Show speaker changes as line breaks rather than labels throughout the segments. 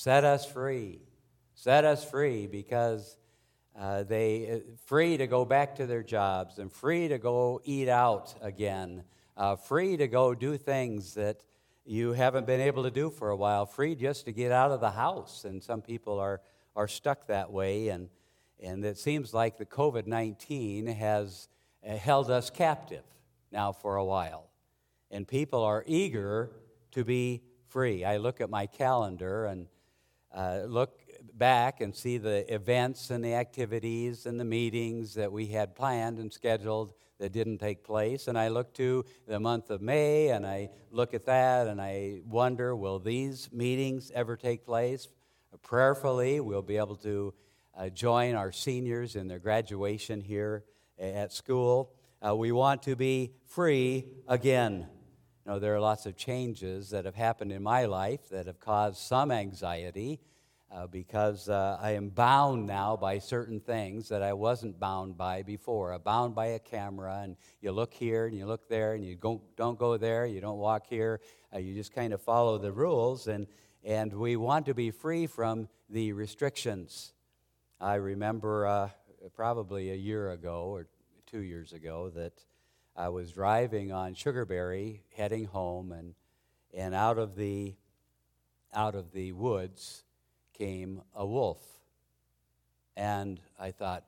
set us free. Set us free because uh, they uh, free to go back to their jobs and free to go eat out again, uh, free to go do things that you haven't been able to do for a while, free just to get out of the house. And some people are, are stuck that way. And, and it seems like the COVID 19 has uh, held us captive now for a while. And people are eager to be free. I look at my calendar and uh, look back and see the events and the activities and the meetings that we had planned and scheduled that didn't take place. And I look to the month of May and I look at that and I wonder will these meetings ever take place? Prayerfully, we'll be able to uh, join our seniors in their graduation here at school. Uh, we want to be free again. You know, there are lots of changes that have happened in my life that have caused some anxiety uh, because uh, I am bound now by certain things that I wasn't bound by before. I'm bound by a camera, and you look here and you look there, and you don't, don't go there, you don't walk here, uh, you just kind of follow the rules, and, and we want to be free from the restrictions. I remember uh, probably a year ago or two years ago that I was driving on Sugarberry heading home, and, and out of the out of the woods came a wolf. And I thought,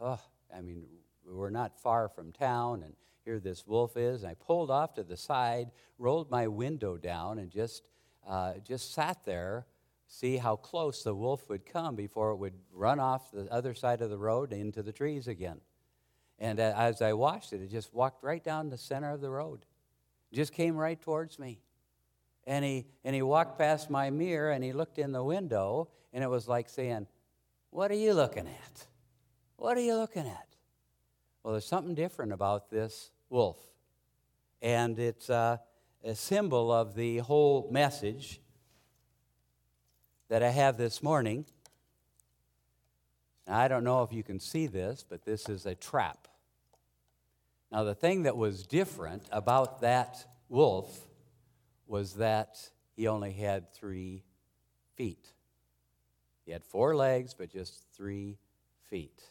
oh, I mean, we're not far from town, and here this wolf is. And I pulled off to the side, rolled my window down, and just, uh, just sat there, see how close the wolf would come before it would run off the other side of the road into the trees again. And uh, as I watched it, it just walked right down the center of the road, just came right towards me. And he, and he walked past my mirror and he looked in the window, and it was like saying, What are you looking at? What are you looking at? Well, there's something different about this wolf. And it's uh, a symbol of the whole message that I have this morning. Now, I don't know if you can see this, but this is a trap. Now, the thing that was different about that wolf was that he only had three feet. He had four legs, but just three feet.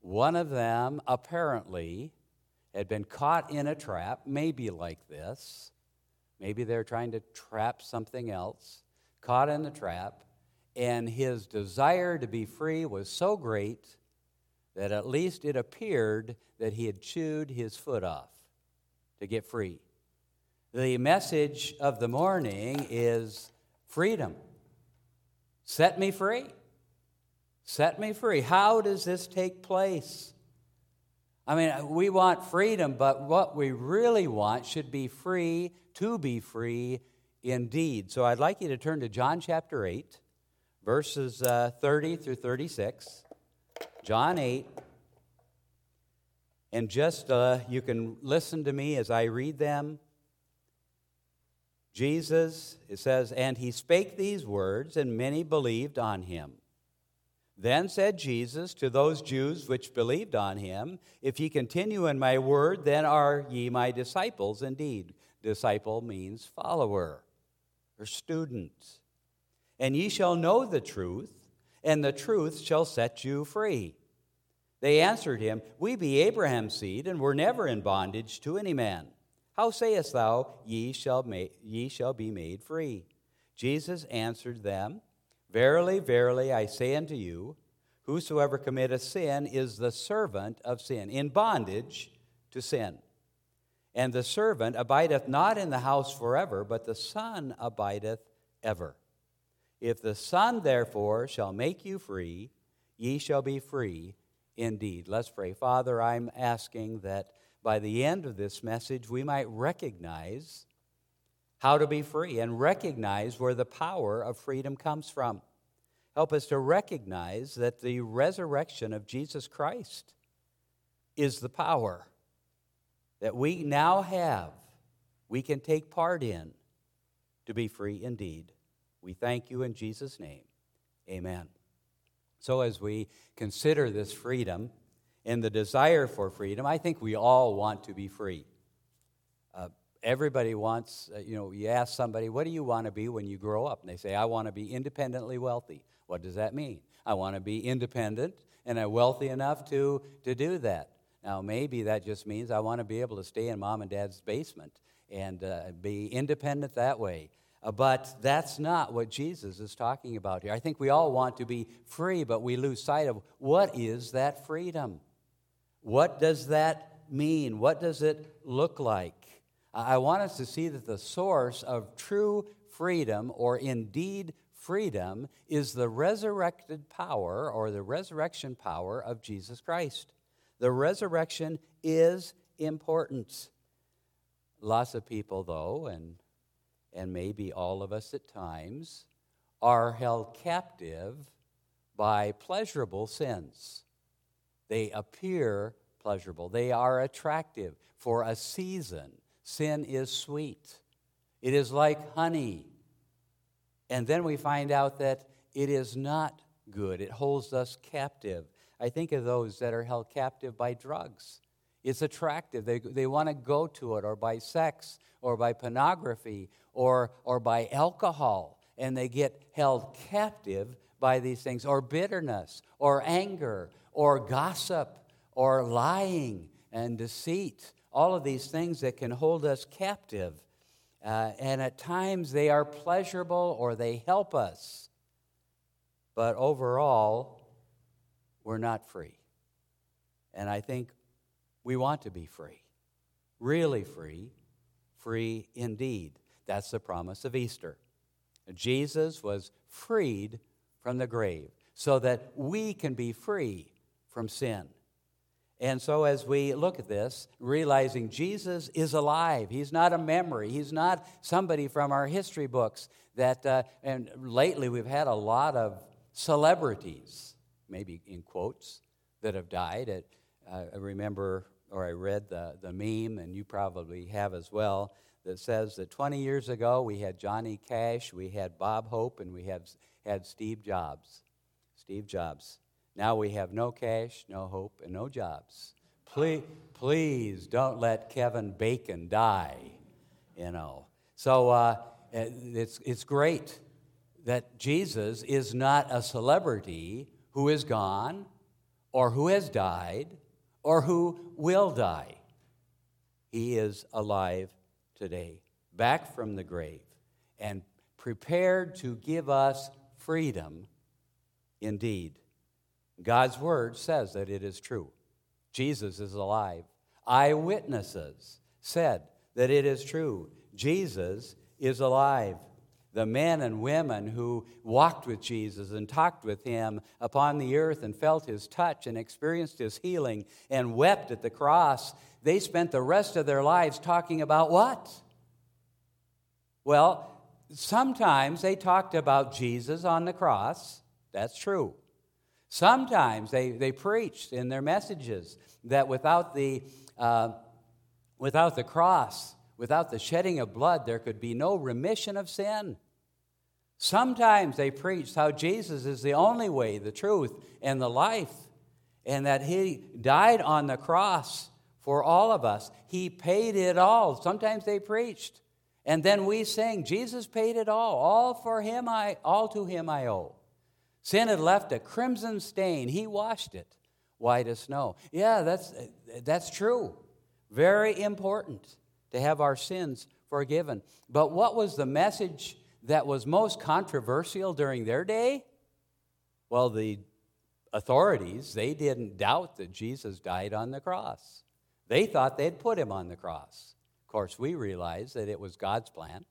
One of them apparently had been caught in a trap, maybe like this. Maybe they're trying to trap something else, caught in the trap, and his desire to be free was so great that at least it appeared that he had chewed his foot off to get free. The message of the morning is freedom. Set me free. Set me free. How does this take place? I mean, we want freedom, but what we really want should be free to be free indeed. So I'd like you to turn to John chapter 8, verses uh, 30 through 36. John 8. And just uh, you can listen to me as I read them. Jesus, it says, and he spake these words, and many believed on him. Then said Jesus to those Jews which believed on him, If ye continue in my word, then are ye my disciples indeed. Disciple means follower or student. And ye shall know the truth, and the truth shall set you free. They answered him, We be Abraham's seed, and were never in bondage to any man. How sayest thou, ye shall, ye shall be made free? Jesus answered them, Verily, verily, I say unto you, whosoever committeth sin is the servant of sin, in bondage to sin. And the servant abideth not in the house forever, but the Son abideth ever. If the Son therefore shall make you free, ye shall be free indeed. Let's pray. Father, I'm asking that by the end of this message, we might recognize how to be free and recognize where the power of freedom comes from. Help us to recognize that the resurrection of Jesus Christ is the power that we now have, we can take part in to be free indeed. We thank you in Jesus' name. Amen. So, as we consider this freedom, and the desire for freedom, I think we all want to be free. Uh, everybody wants, uh, you know, you ask somebody, what do you want to be when you grow up? And they say, I want to be independently wealthy. What does that mean? I want to be independent and I'm wealthy enough to, to do that. Now, maybe that just means I want to be able to stay in mom and dad's basement and uh, be independent that way. Uh, but that's not what Jesus is talking about here. I think we all want to be free, but we lose sight of what is that freedom? What does that mean? What does it look like? I want us to see that the source of true freedom, or indeed freedom, is the resurrected power or the resurrection power of Jesus Christ. The resurrection is important. Lots of people, though, and, and maybe all of us at times, are held captive by pleasurable sins. They appear pleasurable, they are attractive for a season. Sin is sweet, it is like honey. And then we find out that it is not good, it holds us captive. I think of those that are held captive by drugs. It's attractive. They, they want to go to it, or by sex, or by pornography, or, or by alcohol, and they get held captive by these things, or bitterness, or anger, or gossip, or lying and deceit. All of these things that can hold us captive. Uh, and at times they are pleasurable or they help us. But overall, we're not free. And I think we want to be free, really free, free indeed. That's the promise of Easter. Jesus was freed from the grave so that we can be free from sin. And so, as we look at this, realizing Jesus is alive, He's not a memory, He's not somebody from our history books that, uh, and lately we've had a lot of celebrities, maybe in quotes, that have died. uh, I remember or I read the, the meme, and you probably have as well, that says that 20 years ago we had Johnny Cash, we had Bob Hope, and we have, had Steve Jobs. Steve Jobs. Now we have no cash, no hope, and no jobs. Please, please don't let Kevin Bacon die, you know. So uh, it's, it's great that Jesus is not a celebrity who is gone or who has died or who will die. He is alive today, back from the grave, and prepared to give us freedom indeed. God's word says that it is true. Jesus is alive. Eyewitnesses said that it is true. Jesus is alive the men and women who walked with Jesus and talked with him upon the earth and felt his touch and experienced his healing and wept at the cross, they spent the rest of their lives talking about what? Well, sometimes they talked about Jesus on the cross. That's true. Sometimes they, they preached in their messages that without the, uh, without the cross, Without the shedding of blood, there could be no remission of sin. Sometimes they preached how Jesus is the only way, the truth, and the life, and that He died on the cross for all of us. He paid it all. Sometimes they preached. And then we sing, Jesus paid it all. All for him I all to him I owe. Sin had left a crimson stain. He washed it white as snow. Yeah, that's that's true. Very important to have our sins forgiven. But what was the message that was most controversial during their day? Well, the authorities, they didn't doubt that Jesus died on the cross. They thought they'd put him on the cross. Of course, we realize that it was God's plan.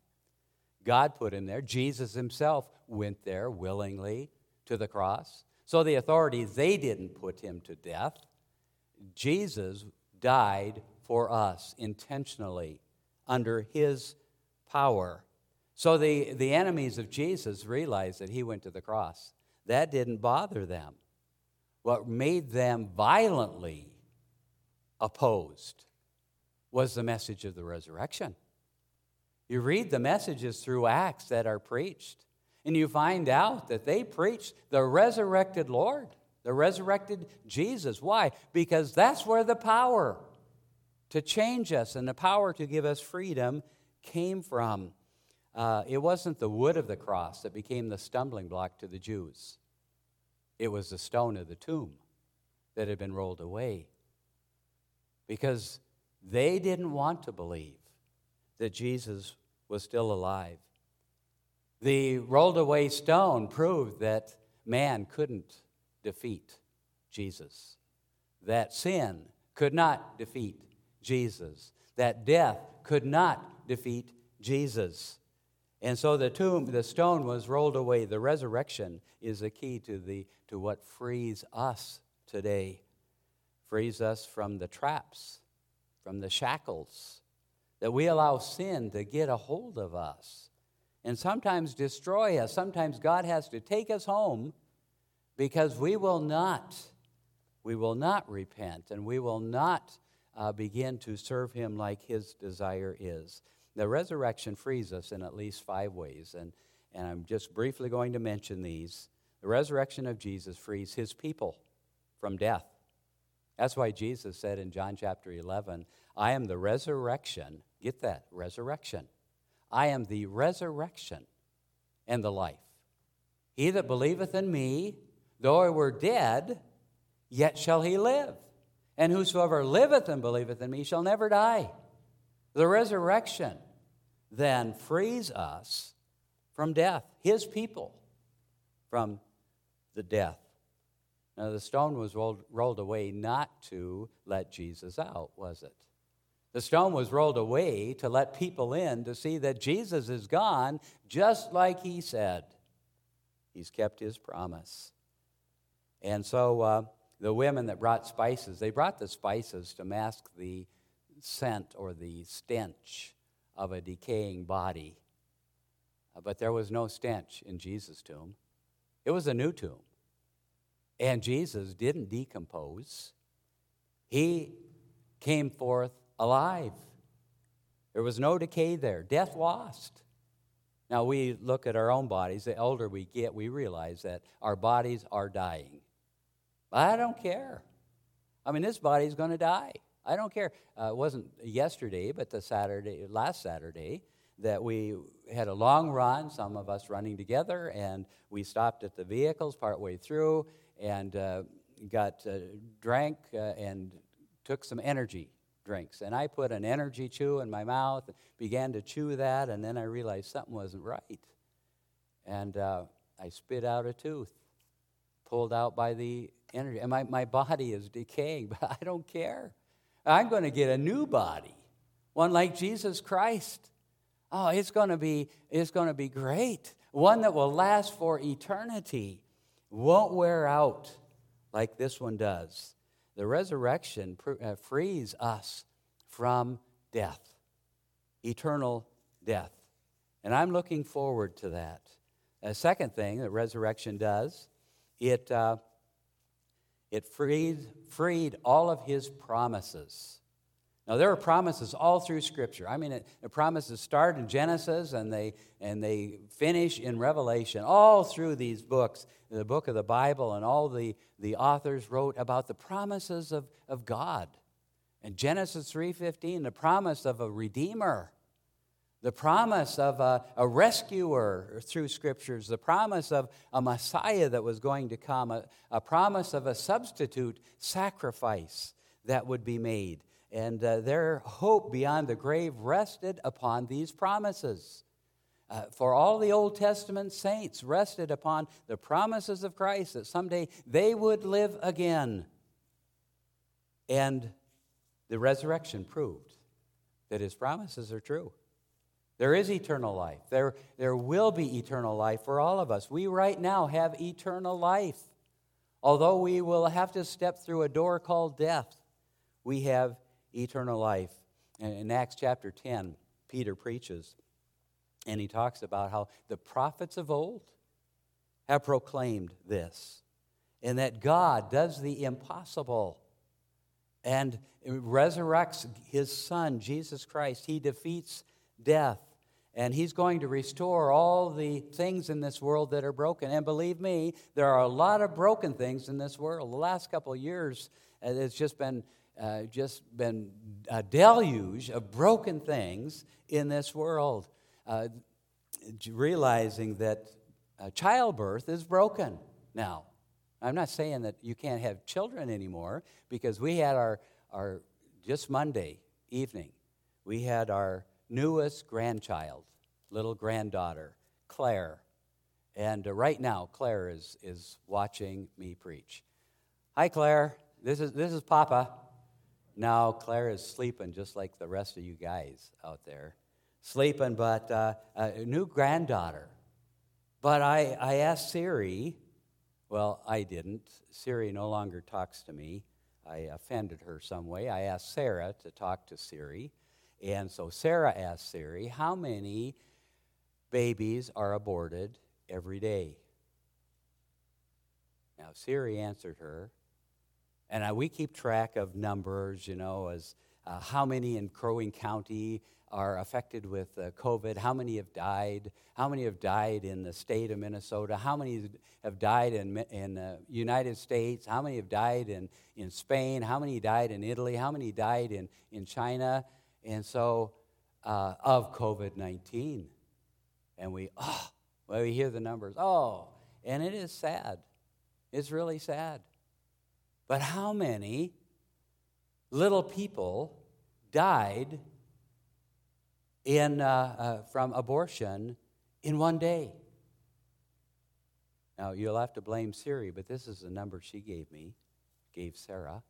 God put him there. Jesus himself went there willingly to the cross. So the authorities, they didn't put him to death. Jesus died for us intentionally under his power. So the, the enemies of Jesus realized that he went to the cross. That didn't bother them. What made them violently opposed was the message of the resurrection. You read the messages through Acts that are preached, and you find out that they preached the resurrected Lord, the resurrected Jesus. Why? Because that's where the power to change us and the power to give us freedom came from. Uh, it wasn't the wood of the cross that became the stumbling block to the Jews, it was the stone of the tomb that had been rolled away. Because they didn't want to believe that Jesus was still alive. The rolled away stone proved that man couldn't defeat Jesus, that sin could not defeat Jesus, that death could not defeat Jesus. And so the tomb, the stone was rolled away. The resurrection is the key to, the, to what frees us today, frees us from the traps, from the shackles, that we allow sin to get a hold of us and sometimes destroy us. Sometimes God has to take us home because we will not, we will not repent and we will not uh, begin to serve Him like His desire is. The resurrection frees us in at least five ways, and, and I'm just briefly going to mention these. The resurrection of Jesus frees His people from death. That's why Jesus said in John chapter 11, I am the resurrection. Get that, resurrection. I am the resurrection and the life. He that believeth in me, though I were dead, yet shall he live. And whosoever liveth and believeth in me shall never die. The resurrection then frees us from death, his people from the death. Now, the stone was rolled, rolled away not to let Jesus out, was it? The stone was rolled away to let people in to see that Jesus is gone, just like he said. He's kept his promise. And so uh, the women that brought spices, they brought the spices to mask the scent or the stench of a decaying body. Uh, but there was no stench in Jesus' tomb, it was a new tomb. And Jesus didn't decompose, he came forth alive. There was no decay there, death lost. Now, we look at our own bodies. The older we get, we realize that our bodies are dying. I don't care. I mean, this body's going to die. I don't care. Uh, it wasn't yesterday, but the Saturday, last Saturday, that we had a long run, some of us running together, and we stopped at the vehicles partway through and uh, got uh, drank uh, and took some energy drinks. And I put an energy chew in my mouth, and began to chew that, and then I realized something wasn't right. And uh, I spit out a tooth, pulled out by the energy. And my, my body is decaying, but I don't care. I'm going to get a new body, one like Jesus Christ. Oh, it's going to be, it's going to be great. One that will last for eternity, won't wear out like this one does. The resurrection uh, frees us from death, eternal death. And I'm looking forward to that. A second thing that resurrection does, it, uh, it freed, freed all of his promises. Now, there are promises all through Scripture. I mean, it, the promises start in Genesis and they, and they finish in Revelation. All through these books, the book of the Bible, and all the, the authors wrote about the promises of, of God. In Genesis 3.15, the promise of a Redeemer, the promise of a, a rescuer through Scriptures, the promise of a Messiah that was going to come, a, a promise of a substitute sacrifice that would be made and uh, their hope beyond the grave rested upon these promises. Uh, for all the Old Testament saints rested upon the promises of Christ that someday they would live again. And the resurrection proved that his promises are true. There is eternal life. There, there will be eternal life for all of us. We right now have eternal life. Although we will have to step through a door called death, we have eternal life. And in Acts chapter 10, Peter preaches, and he talks about how the prophets of old have proclaimed this, and that God does the impossible and resurrects his son, Jesus Christ. He defeats death. And he's going to restore all the things in this world that are broken. And believe me, there are a lot of broken things in this world. The last couple of years, uh, it's just been uh, just been a deluge of broken things in this world. Uh, realizing that uh, childbirth is broken now. I'm not saying that you can't have children anymore because we had our, our just Monday evening, we had our newest grandchild, little granddaughter, Claire. And uh, right now, Claire is, is watching me preach. Hi, Claire. This is, this is Papa. Now, Claire is sleeping just like the rest of you guys out there. Sleeping, but uh, a new granddaughter. But I, I asked Siri, well, I didn't. Siri no longer talks to me. I offended her some way. I asked Sarah to talk to Siri. And so Sarah asked Siri, How many babies are aborted every day? Now, Siri answered her. And uh, we keep track of numbers, you know, as uh, how many in Crow Wing County are affected with uh, COVID, how many have died, how many have died in the state of Minnesota, how many have died in, in the United States, how many have died in, in Spain, how many died in Italy, how many died in, in China, and so uh, of COVID 19. And we, oh, well, we hear the numbers, oh, and it is sad. It's really sad. But how many little people died in, uh, uh, from abortion in one day. Now, you'll have to blame Siri, but this is the number she gave me, gave Sarah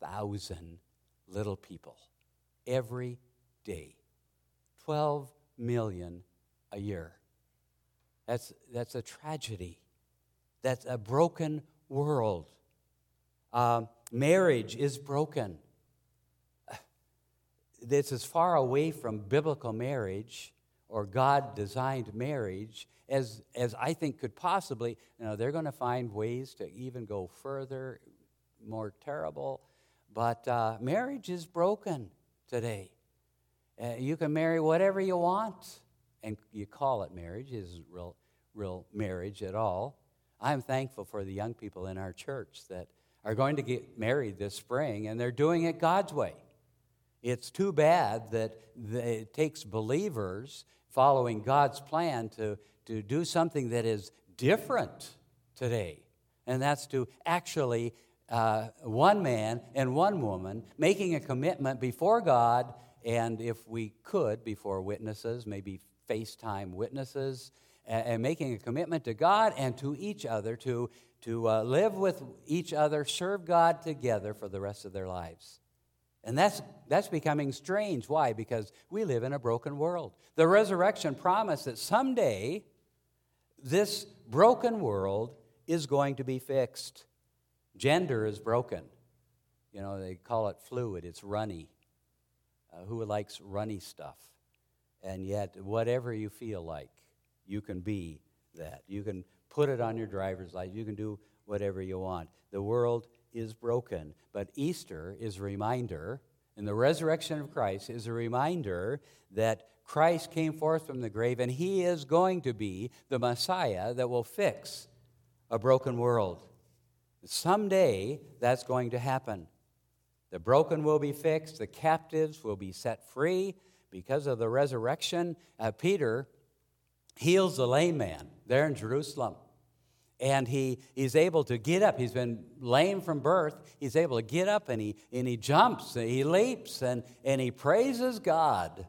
125,000 little people every day. 12 million a year. That's, that's a tragedy. That's a broken world. Um, marriage is broken that's as far away from biblical marriage or God designed marriage as, as I think could possibly. You know, they're going to find ways to even go further, more terrible. But uh, marriage is broken today. Uh, you can marry whatever you want, and you call it marriage. It isn't real, real marriage at all. I'm thankful for the young people in our church that are going to get married this spring, and they're doing it God's way. It's too bad that it takes believers following God's plan to, to do something that is different today. And that's to actually, uh, one man and one woman making a commitment before God, and if we could, before witnesses, maybe FaceTime witnesses, and, and making a commitment to God and to each other to, to uh, live with each other, serve God together for the rest of their lives. And that's, that's becoming strange. Why? Because we live in a broken world. The resurrection promised that someday this broken world is going to be fixed. Gender is broken. You know, they call it fluid, it's runny. Uh, who likes runny stuff? And yet, whatever you feel like, you can be that. You can put it on your driver's license. You can do whatever you want. The world is broken. But Easter is a reminder, and the resurrection of Christ is a reminder that Christ came forth from the grave and he is going to be the Messiah that will fix a broken world. Someday that's going to happen. The broken will be fixed, the captives will be set free because of the resurrection. Uh, Peter heals the lame man there in Jerusalem and he, he's able to get up. He's been lame from birth. He's able to get up and he, and he jumps, and he leaps, and, and he praises God.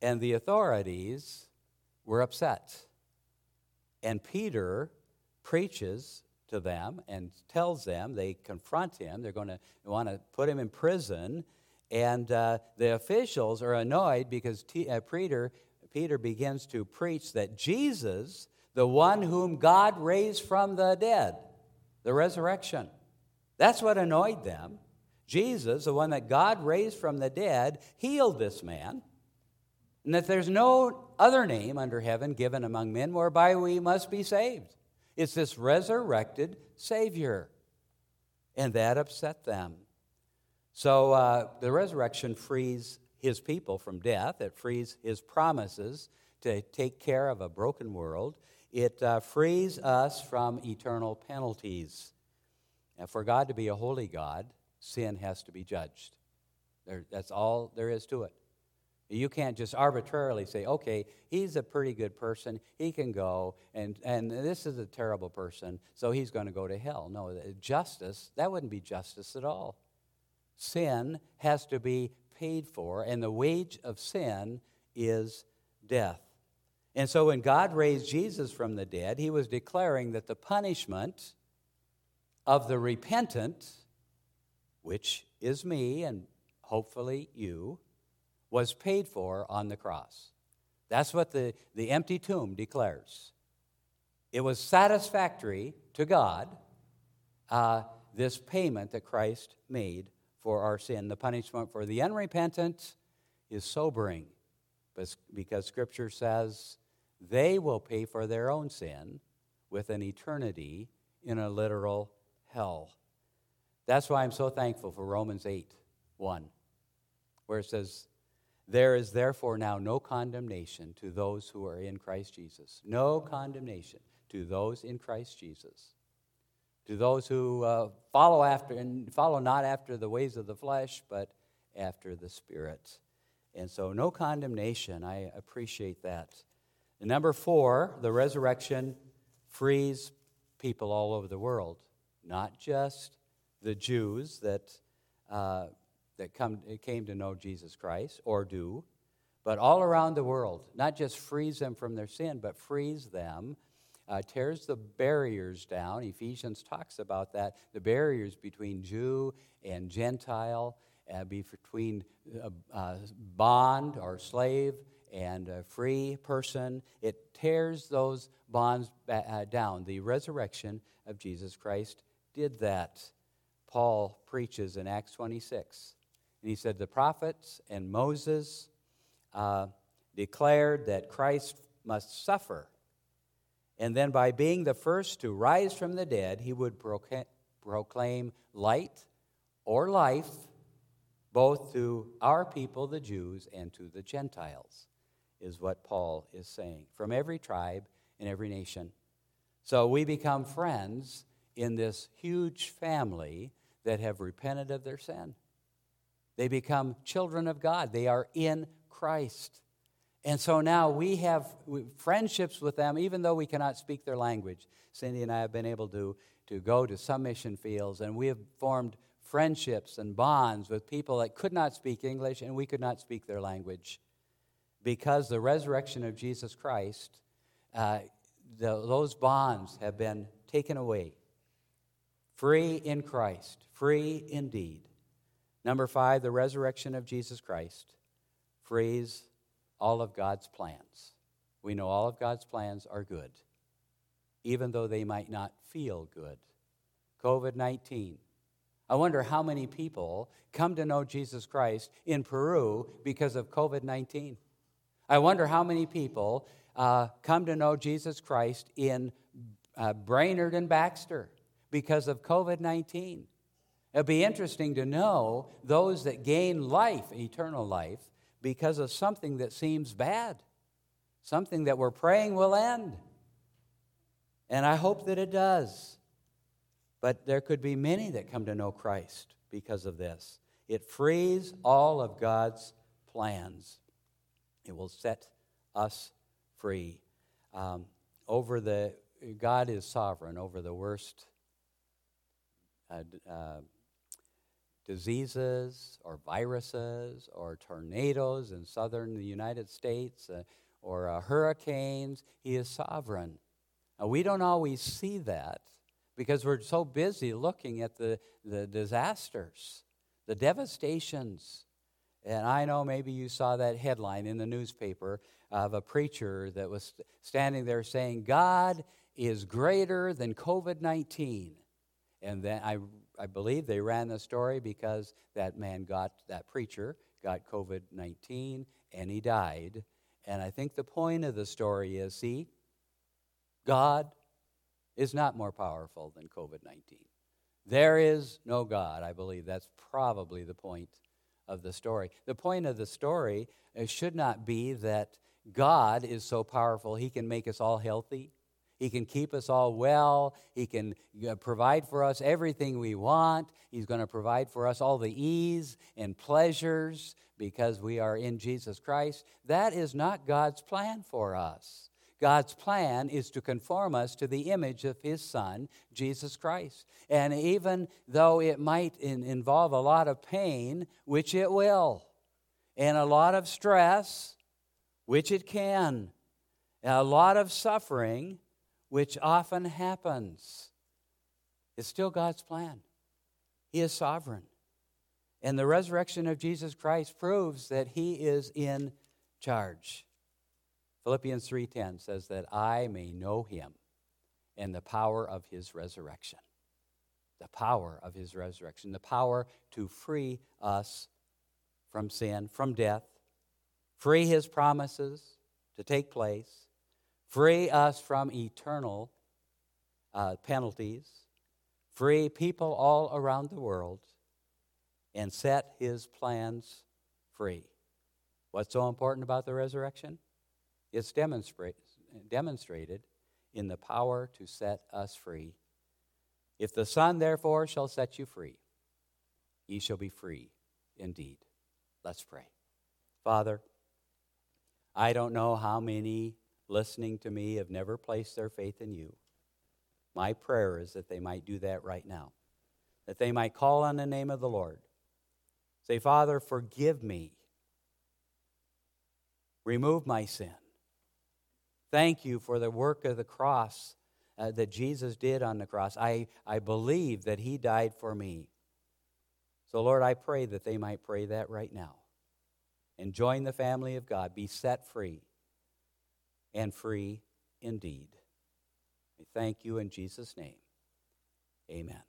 And the authorities were upset. And Peter preaches to them and tells them, they confront him, they're going to want to put him in prison. And uh, the officials are annoyed because T- uh, Peter, Peter begins to preach that Jesus the one whom God raised from the dead, the resurrection. That's what annoyed them. Jesus, the one that God raised from the dead, healed this man, and that there's no other name under heaven given among men whereby we must be saved. It's this resurrected Savior. And that upset them. So uh, the resurrection frees his people from death, it frees his promises to take care of a broken world. It uh, frees us from eternal penalties. And for God to be a holy God, sin has to be judged. There, that's all there is to it. You can't just arbitrarily say, okay, he's a pretty good person. He can go, and, and this is a terrible person, so he's going to go to hell. No, uh, justice, that wouldn't be justice at all. Sin has to be paid for, and the wage of sin is death. And so when God raised Jesus from the dead, he was declaring that the punishment of the repentant, which is me and hopefully you, was paid for on the cross. That's what the, the empty tomb declares. It was satisfactory to God, uh, this payment that Christ made for our sin. The punishment for the unrepentant is sobering because Scripture says they will pay for their own sin with an eternity in a literal hell. That's why I'm so thankful for Romans 8 1, where it says, there is therefore now no condemnation to those who are in Christ Jesus. No condemnation to those in Christ Jesus. To those who uh, follow after and follow not after the ways of the flesh, but after the Spirit. And so, no condemnation. I appreciate that. And number four, the resurrection frees people all over the world, not just the Jews that uh, that come, came to know Jesus Christ or do, but all around the world. Not just frees them from their sin, but frees them, uh, tears the barriers down. Ephesians talks about that the barriers between Jew and Gentile, uh, between uh, uh bond or slave and a free person. It tears those bonds uh, down. The resurrection of Jesus Christ did that. Paul preaches in Acts 26 and he said, The prophets and Moses uh, declared that Christ must suffer. And then, by being the first to rise from the dead, he would proclaim light or life both to our people, the Jews, and to the Gentiles, is what Paul is saying, from every tribe and every nation. So we become friends in this huge family that have repented of their sin. They become children of God. They are in Christ. And so now we have friendships with them, even though we cannot speak their language. Cindy and I have been able to, to go to some mission fields, and we have formed friendships and bonds with people that could not speak English and we could not speak their language. Because the resurrection of Jesus Christ, uh, the, those bonds have been taken away. Free in Christ, free indeed. Number five, the resurrection of Jesus Christ frees all of God's plans. We know all of God's plans are good, even though they might not feel good. COVID 19. I wonder how many people come to know Jesus Christ in Peru because of COVID 19. I wonder how many people uh, come to know Jesus Christ in uh, Brainerd and Baxter because of COVID 19. It'd be interesting to know those that gain life, eternal life, because of something that seems bad, something that we're praying will end. And I hope that it does. But there could be many that come to know Christ because of this. It frees all of God's plans, it will set us free. Um, over the, God is sovereign over the worst. Uh, uh, diseases or viruses or tornadoes in southern the United States uh, or uh, hurricanes. He is sovereign. Now, we don't always see that because we're so busy looking at the, the disasters, the devastations. And I know maybe you saw that headline in the newspaper of a preacher that was standing there saying, God is greater than COVID 19. And then I I believe they ran the story because that man got, that preacher got COVID 19 and he died. And I think the point of the story is see, God is not more powerful than COVID 19. There is no God. I believe that's probably the point of the story. The point of the story should not be that God is so powerful he can make us all healthy, He can keep us all well. He can uh, provide for us everything we want. He's going to provide for us all the ease and pleasures because we are in Jesus Christ. That is not God's plan for us. God's plan is to conform us to the image of His Son, Jesus Christ. And even though it might in, involve a lot of pain, which it will, and a lot of stress, which it can, a lot of suffering, which often happens, it's still God's plan. He is sovereign. And the resurrection of Jesus Christ proves that He is in charge. Philippians 3:10 says that I may know him and the power of his resurrection. The power of his resurrection, the power to free us from sin, from death, free his promises to take place, free us from eternal uh, penalties, free people all around the world, and set his plans free. What's so important about the resurrection? It's demonstrated in the power to set us free. If the Son, therefore, shall set you free, ye shall be free indeed. Let's pray. Father, I don't know how many listening to me have never placed their faith in you. My prayer is that they might do that right now, that they might call on the name of the Lord. Say, Father, forgive me. Remove my sin. Thank you for the work of the cross uh, that Jesus did on the cross. I, I believe that He died for me. So, Lord, I pray that they might pray that right now and join the family of God, be set free and free indeed. We thank you in Jesus' name. Amen.